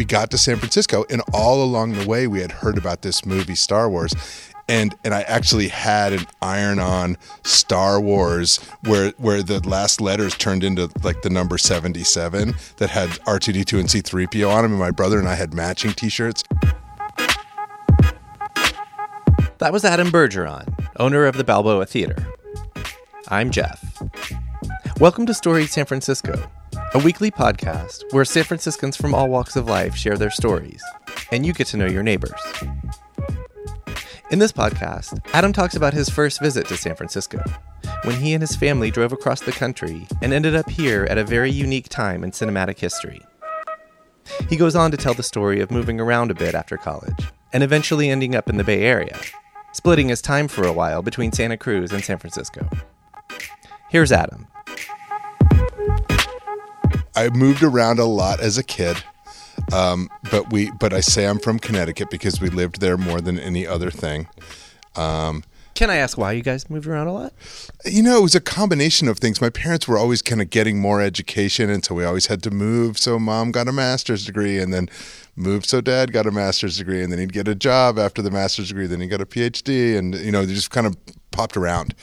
We got to San Francisco, and all along the way, we had heard about this movie, Star Wars. And, and I actually had an iron-on Star Wars where where the last letters turned into like the number seventy seven that had R two D two and C three PO on them, and my brother and I had matching T-shirts. That was Adam Bergeron, owner of the Balboa Theater. I'm Jeff. Welcome to Storied San Francisco, a weekly podcast where San Franciscans from all walks of life share their stories, and you get to know your neighbors. In this podcast, Adam talks about his first visit to San Francisco, when he and his family drove across the country and ended up here at a very unique time in cinematic history. He goes on to tell the story of moving around a bit after college and eventually ending up in the Bay Area, splitting his time for a while between Santa Cruz and San Francisco. Here's Adam. I moved around a lot as a kid. Um, but we, but I say I'm from Connecticut because we lived there more than any other thing. Um, Can I ask why you guys moved around a lot? you know, it was a combination of things. My parents were always kind of getting more education, and so we always had to move. So mom got a master's degree, and then moved. So dad got a master's degree, and then he'd get a job after the master's degree. Then he got a PhD, and you know, they just kind of popped around.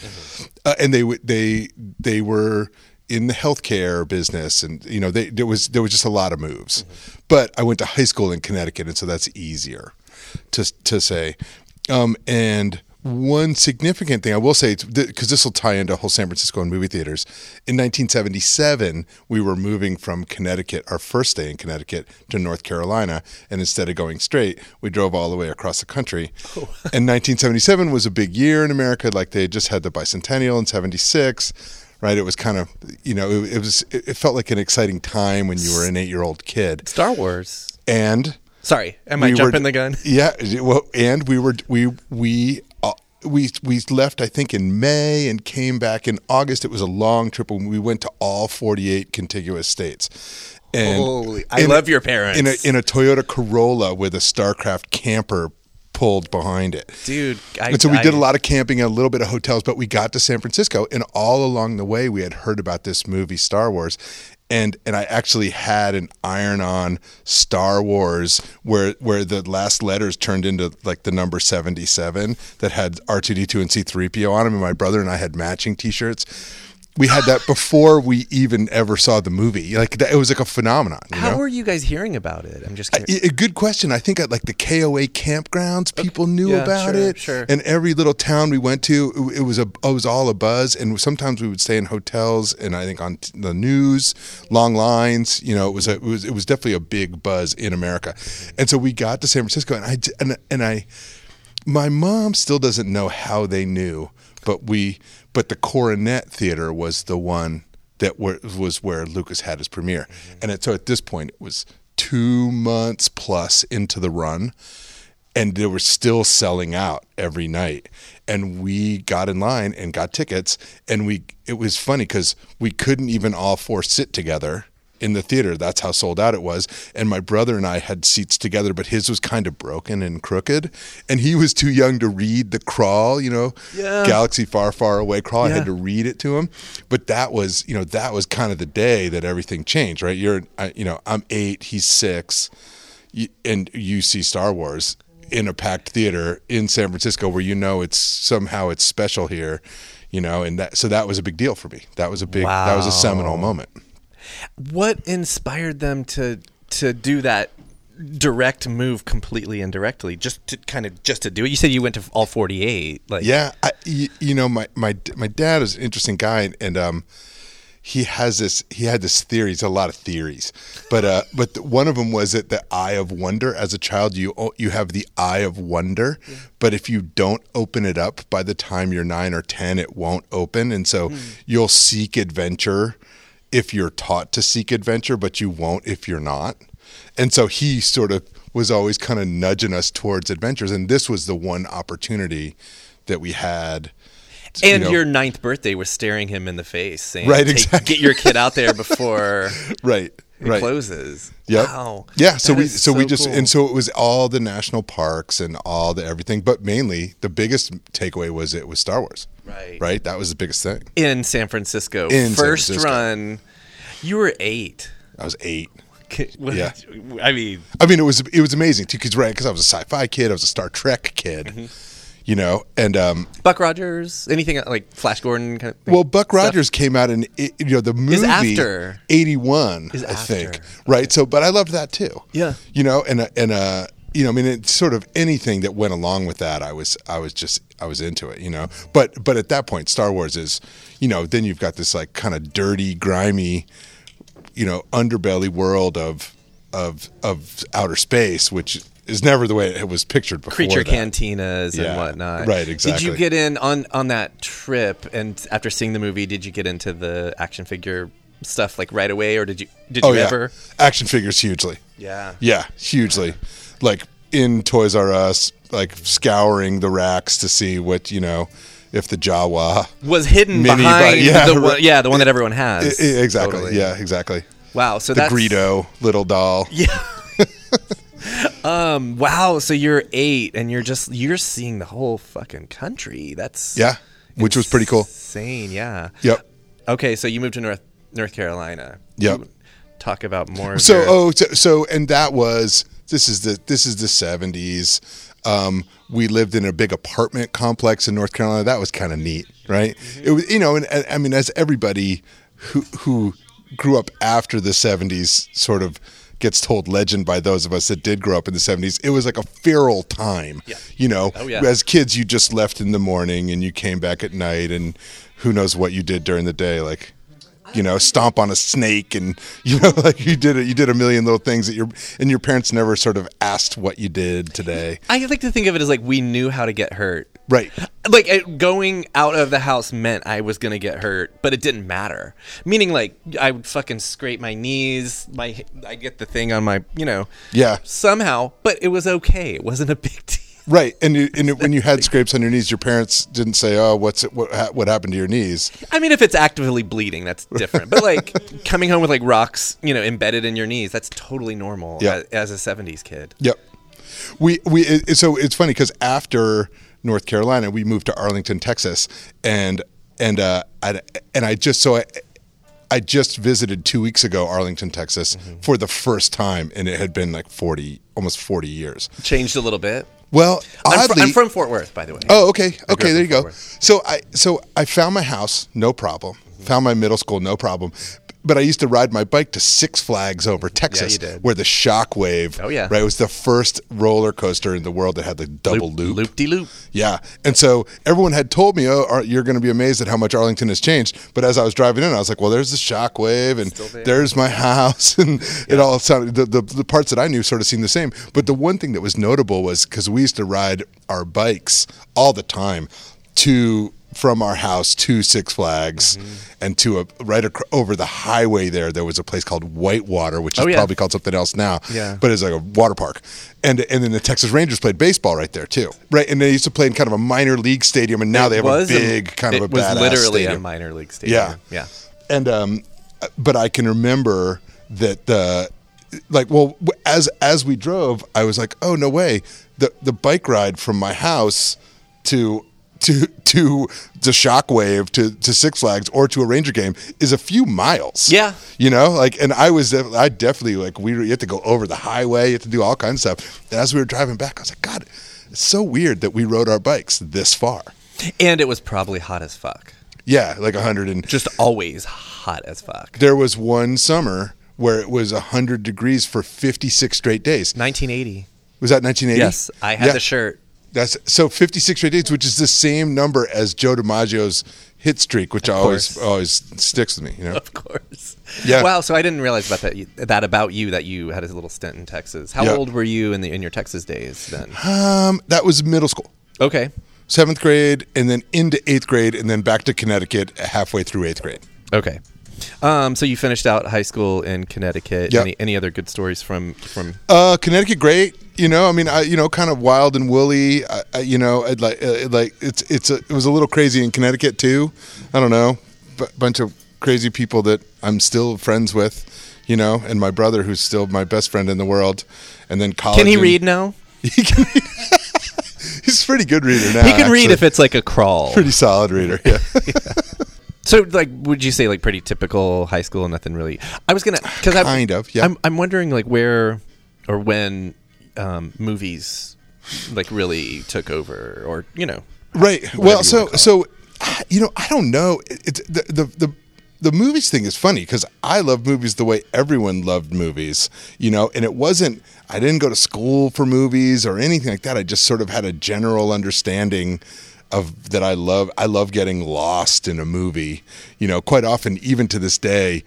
Uh, and they w- they they were in the healthcare business, and you know, they, there was there was just a lot of moves. But I went to high school in Connecticut, and so that's easier to to say. Um, and one significant thing I will say, because this will tie into whole San Francisco and movie theaters. In 1977, we were moving from Connecticut, our first day in Connecticut, to North Carolina, and instead of going straight, we drove all the way across the country. and 1977 was a big year in America. Like they just had the bicentennial in '76 right? It was kind of, you know, it, it, was, it felt like an exciting time when you were an eight year old kid. Star Wars. And Sorry, am I we were- jumping the gun? Yeah. Well, and we were, we, we, uh, we, we left, I think, in May and came back in August. It was a long trip and we went to all 48 contiguous states. And Holy- I love your parents. In a, in a Toyota Corolla with a StarCraft camper pulled behind it. Dude, I, and so we I- did a lot of camping and a little bit of hotels, but we got to San Francisco, and all along the way, we had heard about this movie, Star Wars, and and I actually had an iron-on Star Wars where where the last letters turned into like the number seventy-seven that had R two D two and C three PO on them, and my brother and I had matching T-shirts. We had that before we even ever saw the movie. Like that, it was like a phenomenon. You How know? were you guys hearing about it? I'm just curious. A a good question. I think at like the KOA campgrounds, people knew Yeah, about sure, it. sure. And every little town we went to, it- it was a it was all a buzz. And sometimes we would stay in hotels, and I think on t- the news, long lines. You know, it was a, it was it was definitely a big buzz in America. And so we got to San Francisco, and I and and I, my mom still doesn't know how they knew, but we but the Coronet Theater was the one that were, was where Lucas had his premiere, mm-hmm. and it, so at this point it was two months plus into the run, and they were still selling out every night, and we got in line and got tickets, and we it was funny because we couldn't even all four sit together in the theater. That's how sold out it was. And my brother and I had seats together, but his was kind of broken and crooked. And he was too young to read the crawl, you know, Yeah. Galaxy Far, Far Away crawl. I had to read it to him. But that was, you know, that was kind of the day that everything changed, right? You're, I, you know, I'm eight, he's six, and you see Star Wars in a packed theater in San Francisco where you know it's somehow it's special here, you know, and that, so that was a big deal for me. That was a big, that was a seminal moment. What inspired them to to do that direct move completely indirectly? Just to kind of just to do it. You said you went to all 48. Like Yeah, I, you, you know, my my my dad is an interesting guy, and um, he has this he had this theory. It's a lot of theories, but uh, but the, one of them was that the eye of wonder. As a child, you you have the eye of wonder, but if you don't open it up by the time you're nine or ten, it won't open, and so you'll seek adventure if you're taught to seek adventure, but you won't if you're not. And so he sort of was always kind of nudging us towards adventures, and this was the one opportunity that we had. To, you And know- your ninth birthday was staring him in the face, saying, Right, "Take- exactly. Get your kid out there before right, it right. closes." Yep. Wow. Yeah. So we is so, we just cool. and so it was all the national parks and all the everything, but mainly the biggest takeaway was it was Star Wars. Right. Right. That was the biggest thing. in San Francisco. In San First Francisco. run, you were eight. I was eight. Yeah. I mean, I mean, it was it was amazing too, because right, because I was a sci-fi kid, I was a Star Trek kid, Mm-hmm. You know, and um, Buck Rogers, anything like Flash Gordon kind of thing? well, Buck Stuff? Rogers came out in you know the movie after. eighty one, Is I think, right? So, but I loved that too. Yeah. you know, and and uh, you know, I mean, it's sort of anything that went along with that, I was I was just I was into it, you know. But but at that point, Star Wars is, you know, then you've got this like kind of dirty, grimy, you know underbelly world of of of outer space, which is never the way it was pictured before. creature that. cantinas Yeah, and whatnot. right, exactly. Did you get in on on that trip? And after seeing the movie, did you get into the action figure stuff like right away, or did you did Oh you yeah, ever? action figures hugely. Yeah. Yeah, hugely. Like in Toys R Us, like scouring the racks to see what you know if the Jawa. Was hidden Mini behind bike, yeah, the one, yeah, the one that everyone has. I- I- exactly. Totally. Yeah, exactly. Wow. So The that's Greedo little doll. Yeah. um. Wow. So you're eight, and you're just you're seeing the whole fucking country. That's Yeah, which was pretty cool. Insane. Yeah. Yep. Okay. So you moved to North North Carolina. Yep. You Talk about more. So your- oh so, so and that was this is the this is the seventies. Um, we lived in a big apartment complex in North Carolina. That was kind of neat, right? It was you know, and, and I mean, as everybody who who grew up after the seventies sort of gets told legend by those of us that did grow up in the 70s it was like a feral time Yeah. you know Oh, yeah. as kids you just left in the morning and you came back at night and who knows what you did during the day like you know, stomp on a snake, and you know, like you did it. You did a million little things that your and your parents never sort of asked what you did today, I like to think of it as like we knew how to get hurt. Right? Like it, going out of the house meant I was gonna get hurt, but it didn't matter. Meaning, like I would fucking scrape my knees, my I get the thing on my, you know, Yeah, somehow, but it was okay. It wasn't a big deal. right. And you, and it, when you had scrapes on your knees, your parents didn't say, "Oh, what's it, what ha- what happened to your knees?" I mean, if it's actively bleeding, that's different. But like coming home with like rocks, you know, embedded in your knees, that's totally normal Yeah. as, as a '70s kid. Yep. We we it, so it's funny because after North Carolina, we moved to Arlington, Texas, and and uh, I, and I just so I. I just visited two weeks ago Arlington, Texas, for the first time, and it had been like forty, almost forty years. Changed a little bit. Well, I'm, fr- I'm from Fort Worth, by the way. Oh, okay, okay. There you go. So I so I found my house, no problem. Found my middle school, no problem. But I used to ride my bike to Six Flags over Texas, you did. where the Shockwave, Oh, yeah. right, was the first roller coaster in the world that had the double loop. loop de loop. Yeah, and so everyone had told me, "Oh, you're going to be amazed at how much Arlington has changed." But as I was driving in, I was like, "Well, there's the Shockwave, and there. there's my house," and it all sounded the, the the parts that I knew sort of seemed the same. But the one thing that was notable was because we used to ride our bikes all the time to from our house to Six Flags Mm-hmm. and to a right ac- over the highway there there was a place called Whitewater which is Oh, yeah. probably called something else now Yeah. but it's like a water park and and then the Texas Rangers played baseball right there too right and they used to play in kind of a minor league stadium and now It they have a big kind of a was literally stadium. a minor league stadium. Yeah. yeah. and um but I can remember that the like well as as we drove I was like oh no way the the bike ride from my house to to to the shockwave to to Six Flags or to a Ranger game is a few miles. Yeah. you know, like, and I was I definitely like we were, you have to go over the highway, you have to do all kinds of stuff. And as we were driving back, I was like, God, it's so weird that we rode our bikes this far. And it was probably hot as fuck. Yeah, like a hundred and Just always hot as fuck. there was one summer where it was 100 degrees for 56 straight days. 1980. Was that 1980? Yes, I had Yeah. the shirt. That's so 56 straight days, which is the same number as Joe DiMaggio's hit streak, which always always sticks with me. You know, Of course. Yeah. Wow. So I didn't realize about that. That about you that you had a little stint in Texas. How Yeah. old were you in the in your Texas days then? um, that was middle school, Okay. seventh grade, and then into eighth grade, and then back to Connecticut halfway through eighth grade. Okay. Um, so you finished out high school in Connecticut. Yep. Any, any other good stories from from? Uh, Connecticut, great. You know, I mean, I, you know, kind of wild and woolly. I, I, you know, I'd like, uh, like it's it's a, it was a little crazy in Connecticut too. I don't know, b- bunch of crazy people that I'm still friends with. You know, and my brother, who's still my best friend in the world, and then college. Can he and- read now? He can. He's a pretty good reader now. he can read if it's like a crawl. pretty solid reader. Yeah. So, like, would you say like pretty typical high school? Nothing really. I was gonna because I'm Kind of, yeah. I'm I'm wondering like where or when um, movies like really took over, or you know, Right. Well, so so you know, I don't know. It- It's the the the, the movies thing is funny because I love movies the way everyone loved movies. You know, and it wasn't. I didn't go to school for movies or anything like that. I just sort of had a general understanding of that I love I love getting lost in a movie. You know, quite often even to this day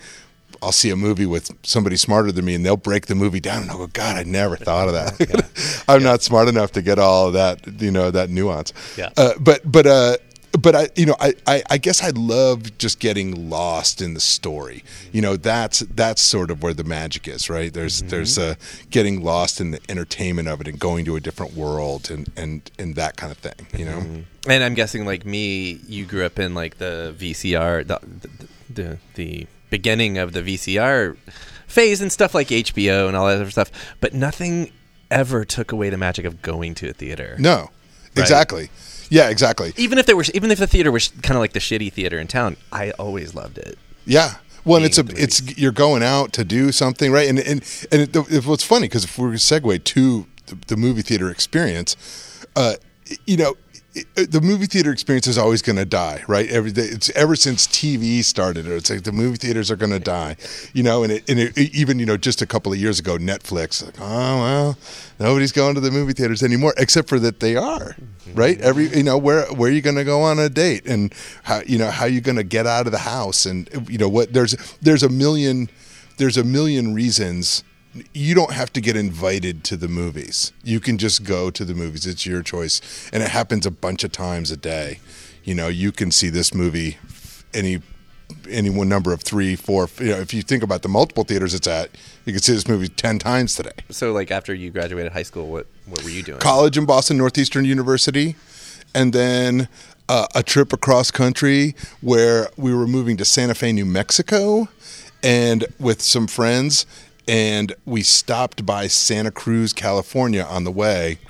I'll see a movie with somebody smarter than me and they'll break the movie down and I'll go, God, I never thought of that. I'm not smart enough to get all of that, you know, that nuance. Yeah. Uh, but, but, uh, but I, you know, I, I, I guess I love just getting lost in the story. You know, that's that's sort of where the magic is, right? There's there's uh, getting lost in the entertainment of it and going to a different world and and and that kind of thing. You know, and I'm guessing like me, you grew up in like the VCR, the the, the, the beginning of the VCR phase and stuff like HBO and all that other stuff, but nothing ever took away the magic of going to a theater. no, exactly, yeah, exactly. Even if there was, even if the theater was kind of like the shitty theater in town, I always loved it. Yeah. Well, and it's a it's you're going out to do something, right? And and and it, it, what's funny because if we're segue to the, the movie theater experience, uh, you know, the movie theater experience is always going to die, right? Every day, it's ever since TV started. It's like the movie theaters are going to die, you know. And it, and it, even you know just a couple of years ago, Netflix, like, oh well, nobody's going to the movie theaters anymore, except for that they are, right? Every you know where where are you going to go on a date, and how you know how you going to get out of the house, and you know what there's there's a million there's a million reasons you don't have to get invited to the movies. You can just go to the movies. It's your choice. And it happens a bunch of times a day. You know, you can see this movie any any one number of three, four. You know, if you think about the multiple theaters it's at, you can see this movie ten times today. So, like after you graduated high school, what what were you doing? College in Boston, Northeastern University, and then uh, a trip across country where we were moving to Santa Fe, New Mexico, and with some friends, and we stopped by Santa Cruz, California on the way,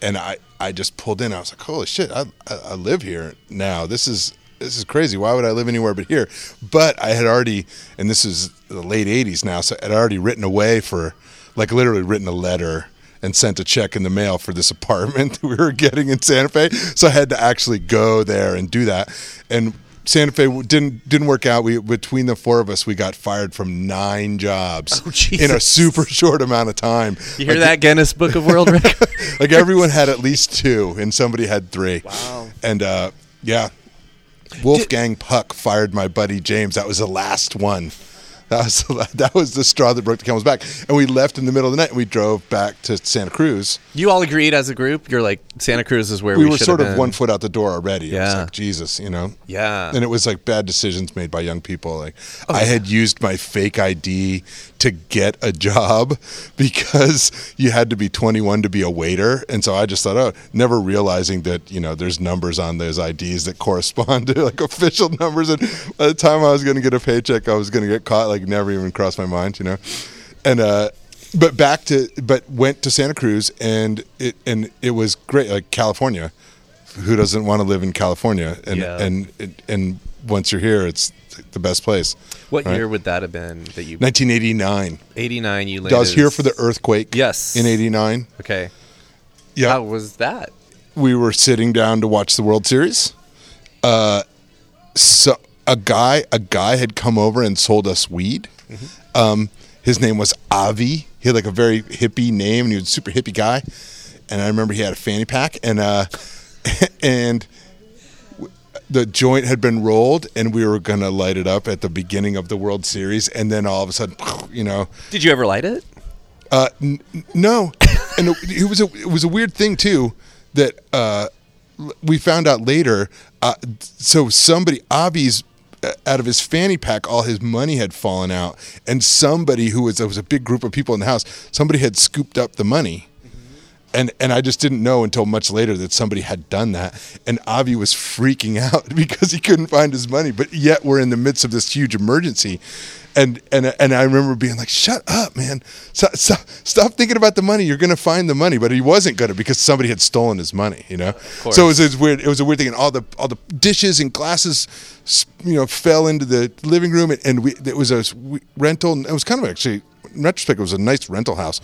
and I I just pulled in. I was like, holy shit, I I, live here now. This is this is crazy. Why would I live anywhere but here? But I had already, and this is the late '80s now, so I'd already written away for, like, literally written a letter and sent a check in the mail for this apartment that we were getting in Santa Fe. So I had to actually go there and do that. And Santa Fe didn't didn't work out. We between the four of us, we got fired from nine jobs Oh, in a super short amount of time. You hear Like, that Guinness Book of World Records? like everyone had at least two, and somebody had three. Wow. And uh, yeah, Wolfgang Puck fired my buddy James. That was the last one. That was that was the straw that broke the camel's back. And we left in the middle of the night. and We drove back to Santa Cruz. you all agreed as a group. You're like Santa Cruz is where we, We, were sort of been. one foot out the door already. It was Yeah. like Jesus, you know. Yeah. And it was like bad decisions made by young people. Like Oh, I had used my fake ID to get a job because you had to be 21 to be a waiter. And so I just thought, oh, never realizing that, you know, there's numbers on those IDs that correspond to like official numbers. And by the time I was going to get a paycheck, I was going to get caught. Like never even crossed my mind, you know? And, uh, but back to, but went to Santa Cruz and it, and it was great. Like California, who doesn't want to live in California? And, Yeah. and, and, and once you're here, it's the best place. what right. year would that have been that you 1989. 89 you landed I was here for the earthquake. Yes. In 89. Okay. Yeah. How was that? we were sitting down to watch the World Series. Uh, so a guy, a guy had come over and sold us weed. Um, his name was Avi. He had like a very hippie name, and he was a super hippie guy. And I remember he had a fanny pack, and uh, and the joint had been rolled, and we were gonna light it up at the beginning of the World Series, and then all of a sudden, you know, Did you ever light it? uh, n- no, and it, was a it was a weird thing too that uh, we found out later. Uh, so somebody Avi's out of his fanny pack, all his money had fallen out, and somebody who was there was a big group of people in the house. Somebody had scooped up the money. Mm-hmm. And, and I just didn't know until much later that somebody had done that. And Avi was freaking out because he couldn't find his money. But yet we're in the midst of this huge emergency. And and and I remember being like, "Shut up, man! Stop, stop, stop thinking about the money. You're gonna find the money." But he wasn't gonna because somebody had stolen his money. You know. So it was, it was weird. It was a weird thing, and all the all the dishes and glasses, you know, fell into the living room, and, and we it was a rental. It was kind of actually, in retrospect, it was a nice rental house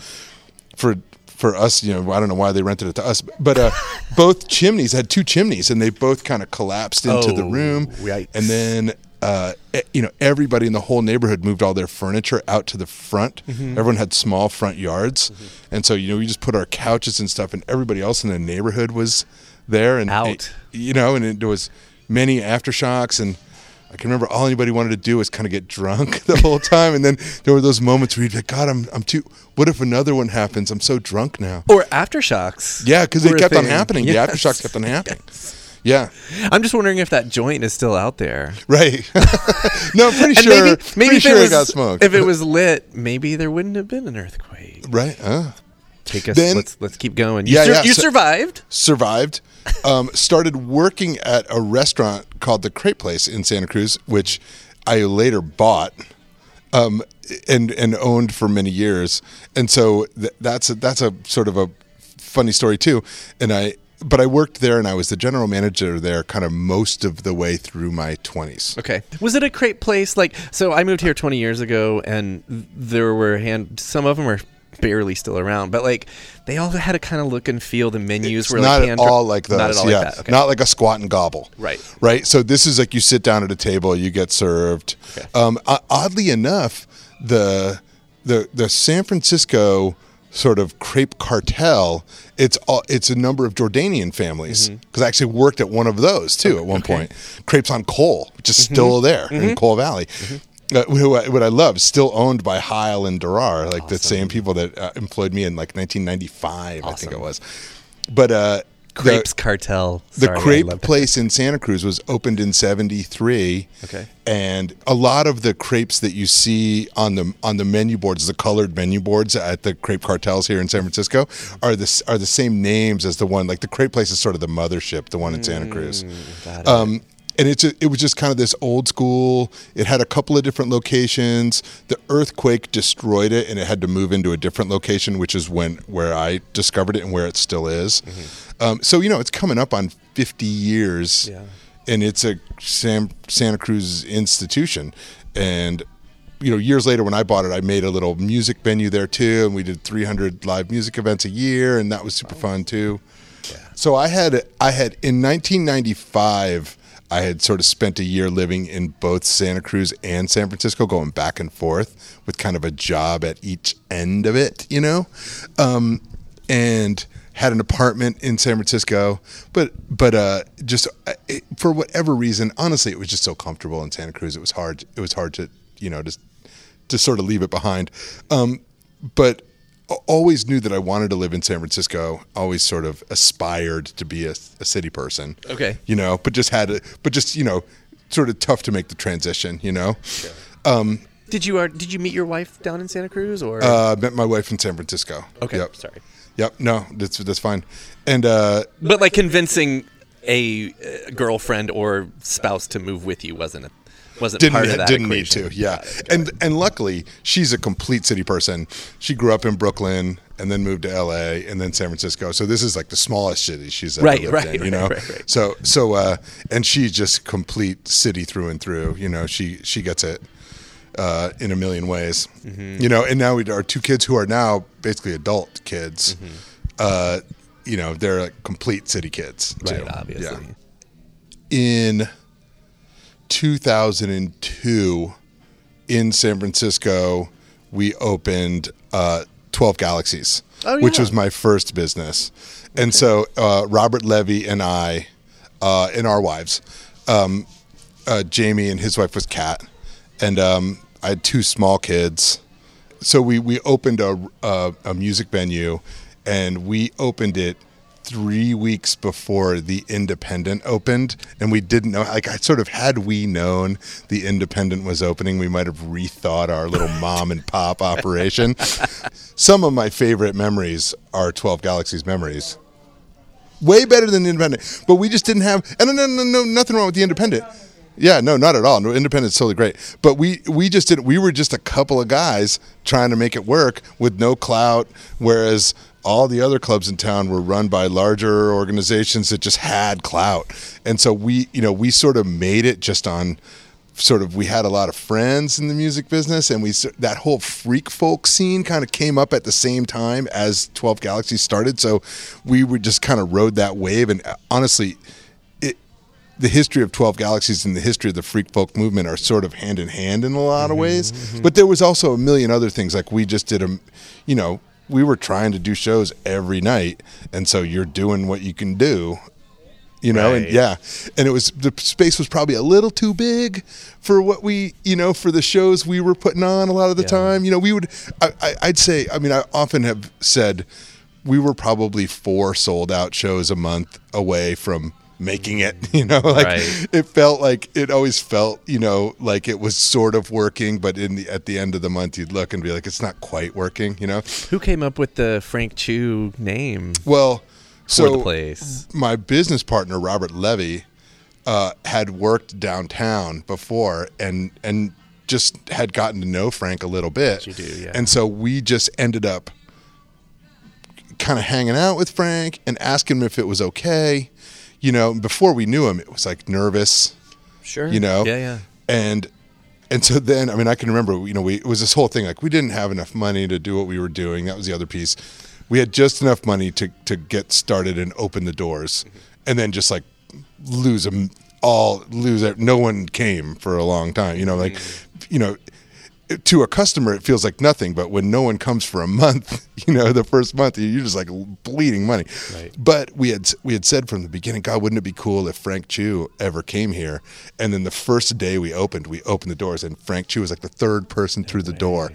for for us. You know, I don't know why they rented it to us, but uh, both chimneys had two chimneys, and they both kind of collapsed into the Oh, room. yikes. And then uh, e- you know everybody in the whole neighborhood moved all their furniture out to the front. Mm-hmm. Everyone had small front yards, and so you know we just put our couches and stuff, and everybody else in the neighborhood was there and Out. you know, and it, there was many aftershocks and. I can remember all anybody wanted to do was kind of get drunk the whole time, and then there were those moments where you'd be like, "God, I'm, I'm too. What if another one happens? I'm so drunk now." Or aftershocks. Yeah, because they kept on happening. Yes. The aftershocks kept on happening. Yeah, I'm just wondering if that joint is still out there. right. no, I'm pretty sure. maybe, maybe pretty sure it it, got smoked. If it was lit, maybe there wouldn't have been an earthquake. right, uh, Take us. Then- let's let's keep going. You, Yeah, sur- yeah, you so- survived. survived. Um, started working at a restaurant called the Crepe Place in Santa Cruz, which I later bought. Um, and and owned for many years, and so th- that's a, that's a sort of a funny story too. And I, but I worked there, and I was the general manager there, kind of most of the way through my twenties. Okay. Was it a great place? Like, so I moved here 20 years ago, and there were hand. Some of them are barely still around, but like they all had a kind of look and feel. The menus It's were not like at all like those. Not at all yeah, like that. Okay. not like a squat and gobble. Right. Right. So this is like you sit down at a table, you get served. Okay. Um, oddly enough, the the the San Francisco sort of crepe cartel. It's all, it's a number of Jordanian families because I actually worked at one of those too at one Mm-hmm. okay. point. Crepes on Cole, which is still there in Cole Valley. Uh, who I- what I love, still owned by Heil and Durar, like the same people that uh, employed me in like 1995, I think it was. But uh, the- Crepes cartel. the Sorry, I crepe place in Santa Cruz was opened in 73. Okay. And a lot of the crepes that you see on the on the menu boards, the colored menu boards at the crepe cartels here in San Francisco are the are the same names as the one like the crepe place is sort of the mothership, the one in Santa Cruz. Mm. Um, and it's a, it was just kind of this old school. It had a couple of different locations. The earthquake destroyed it, and it had to move into a different location, which is when where I discovered it and where it still is. Um, so you know, it's coming up on fifty years, Yeah. and it's a Sam, Santa Cruz institution. And you know, years later when I bought it, I made a little music venue there too, and we did three hundred live music events a year, and that was super fun too. So I had I had in 1995 I had sort of spent a year living in both Santa Cruz and San Francisco, going back and forth with kind of a job at each end of it, you know, um, and had an apartment in San Francisco, but but uh, just uh, it, for whatever reason, honestly, it was just so comfortable in Santa Cruz. It was hard. It was hard to you know just to sort of leave it behind. Um, but always knew that I wanted to live in San Francisco. Always sort of aspired to be a, a city person. Okay. You know, but just had it, but just, you know, sort of tough to make the transition, you know? did you uh, did you meet your wife down in Santa Cruz or? Uh, met my wife in San Francisco. okay. Yep. Sorry. Yep. No, that's, that's fine. And, uh, But like convincing a uh, girlfriend or spouse to move with you wasn't a, wasn't didn't part of that didn't equation. need to. Yeah, and and luckily she's a complete city person. She grew up in Brooklyn and then moved to L.A. and then San Francisco. So this is like the smallest city she's ever Right, lived right, in. You right, know, right, right. so so uh, and she's just complete city through and through. You know, she she gets it. Uh, in a million ways, Mm-hmm. you know, and now we our two kids who are now basically adult kids. Mm-hmm. Uh, you know, they're like complete city kids. Right, obviously. Yeah in 2002 in San Francisco, we opened uh, 12 Galaxies, Oh, which was my first business. And so uh, Robert Levy and I, uh, and our wives, um, uh, Jamie and his wife was Kat, and um, I had two small kids. So we we opened a, a a music venue, and we opened it three weeks before the Independent opened, and we didn't know. Like I sort of had we known the Independent was opening, we might have rethought our little mom and pop operation. Some of my favorite memories are Twelve Galaxies memories. Way better than the Independent, but we just didn't have. And no, no, no, no, nothing wrong with the Independent. Yeah, no, not at all. No, independent's totally great. But we we just did. We were just a couple of guys trying to make it work with no clout, whereas all the other clubs in town were run by larger organizations that just had clout. And so we, you know, we sort of made it just on sort of we had a lot of friends in the music business and we that whole freak folk scene kind of came up at the same time as 12 Galaxies started so we would just kind of rode that wave and uh, honestly it the history of 12 Galaxies and the history of the freak folk movement are sort of hand in hand in a lot of ways mm-hmm. but there was also a million other things like we just did a you know we were trying to do shows every night and so you're doing what you can do you know right. and yeah and it was the space was probably a little too big for what we you know for the shows we were putting on a lot of the yeah. time you know we would I, I, i'd say i mean i often have said we were probably four sold out shows a month away from making it you know like right. it felt like it always felt you know like it was sort of working but in the at the end of the month you'd look and be like it's not quite working you know who came up with the frank chu name well so the place. My business partner Robert Levy uh, had worked downtown before, and and just had gotten to know Frank a little bit. You do, yeah. And so we just ended up kind of hanging out with Frank and asking him if it was okay. You know, before we knew him, it was like nervous. Sure. You know. Yeah, yeah. And and so then, I mean, I can remember, you know, we it was this whole thing like we didn't have enough money to do what we were doing. That was the other piece we had just enough money to to get started and open the doors, mm-hmm. and then just like lose them all, lose it. No one came for a long time. You know, like mm-hmm. you know to a customer it feels like nothing but when no one comes for a month you know the first month you're just like bleeding money. Right. but we had we had said from the beginning god wouldn't it be cool if frank chu ever came here? And then the first day we opened we opened the doors and frank chu was like the third person through the door.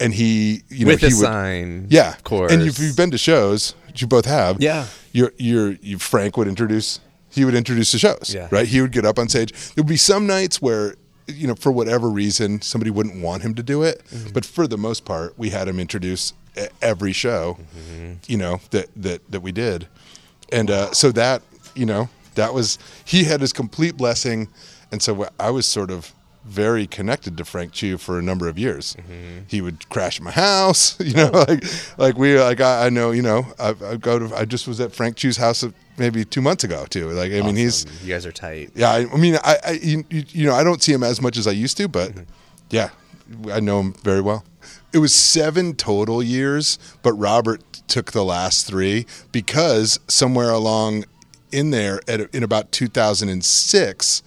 And he you know with he would, sign yeah. of course. And if you've been to shows you both have yeah. you're you're you frank would introduce he would introduce the shows yeah. right? He would get up on stage. There would be some nights where you know, for whatever reason, somebody wouldn't want him to do it. Mm-hmm. But for the most part, we had him introduce every show, mm-hmm. you know, that, that, that we did. And uh, so that, you know, that was, he had his complete blessing. And so I was sort of very connected to Frank Chu for a number of years. Mm-hmm. He would crash my house, you know, like, like we, like I, I know, you know, I, I go to, I just was at Frank Chu's house maybe two months ago too. Like I awesome. mean, he's you guys are tight. Yeah, I, I mean, I, I you, you, know I don't see him as much as I used to, but mm-hmm. yeah, I know him very well. It was seven total years, but Robert took the last three because somewhere along in there at, in about 2006,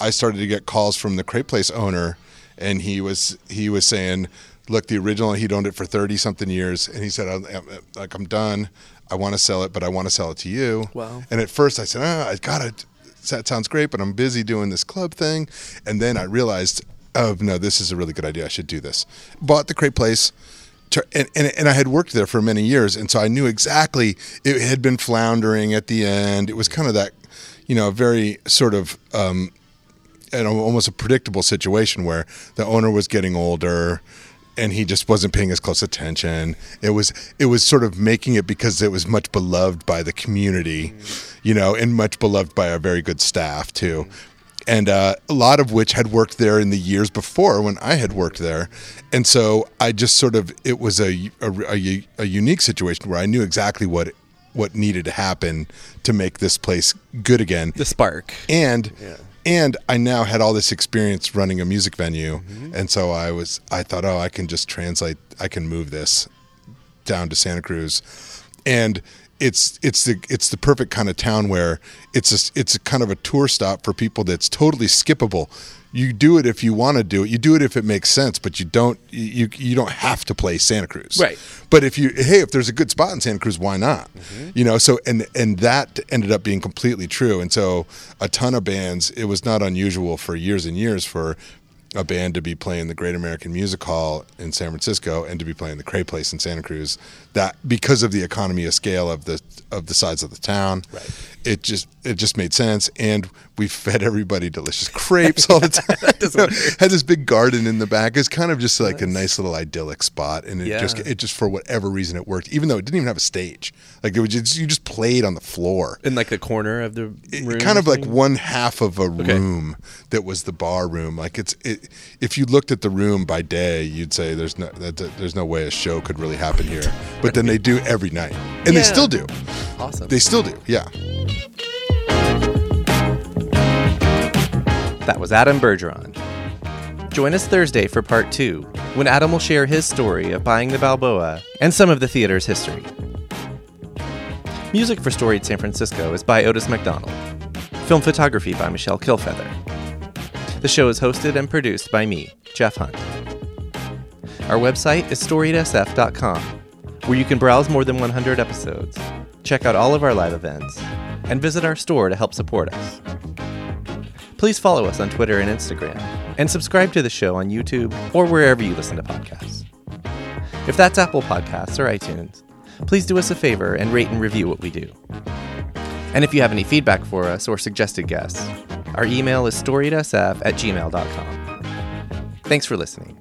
I started to get calls from the Crepe Place owner, and he was he was saying, "Look, the original he'd owned it for 30 something years, and he said, I'm, like I'm done." I want to sell it, but I want to sell it to you. Wow. And at first I said, oh, I got it. That sounds great, but I'm busy doing this club thing. And then I realized, oh, no, this is a really good idea. I should do this. Bought the Crepe Place. And, and, and I had worked there for many years, and so I knew exactly it had been floundering at the end. It was kind of that, you know, very sort of um, and almost a predictable situation where the owner was getting older and he just wasn't paying as close attention. It was it was sort of making it because it was much beloved by the community, mm. you know, and much beloved by a very good staff too. And uh, a lot of which had worked there in the years before when I had worked there, and so I just sort of it was a a, a, a unique situation where I knew exactly what what needed to happen to make this place good again. The spark, and yeah and I now had all this experience running a music venue, mm-hmm. and so I was I thought, oh, I can just translate, I can move this down to Santa Cruz, and it's it's the it's the perfect kind of town where it's a, it's a kind of a tour stop for people that's totally skippable you do it if you want to do it. You do it if it makes sense, but you don't you you don't have to play Santa Cruz. Right. But if you hey, if there's a good spot in Santa Cruz, why not? Mm-hmm. You know, so and and that ended up being completely true. And so a ton of bands, it was not unusual for years and years for a band to be playing the Great American Music Hall in San Francisco and to be playing the Crepe Place in Santa Cruz. That because of the economy of scale of the of the size of the town, Right. it just it just made sense. And we fed everybody delicious crepes all the time. doesn't You know, had this big garden in the back. It's kind of just like a nice little idyllic spot, and it just it just for whatever reason it worked. Even though it didn't even have a stage, like it was just you just played on the floor In like a corner of the room. kind of like one half of a room that was the bar room. Like it's it, if you looked at the room by day, you'd say there's no that, that- there's no way a show could really happen here. But then they do every night, and Yeah. they still do. awesome. They still do. Yeah. That was Adam Bergeron. Join us Thursday for part two, when Adam will share his story of buying the Balboa and some of the theater's history. Music for Storied San Francisco is by Otis McDonald. Film photography by Michelle Kilfeather. The show is hosted and produced by me, Jeff Hunt. Our website is storiedsf.com, where you can browse more than 100 episodes, check out all of our live events, and visit our store to help support us. Please follow us on Twitter and Instagram, and subscribe to the show on YouTube or wherever you listen to podcasts. If that's Apple Podcasts or iTunes, please do us a favor and rate and review what we do. And if you have any feedback for us or suggested guests, our email is storiedsf at gmail.com. Thanks for listening.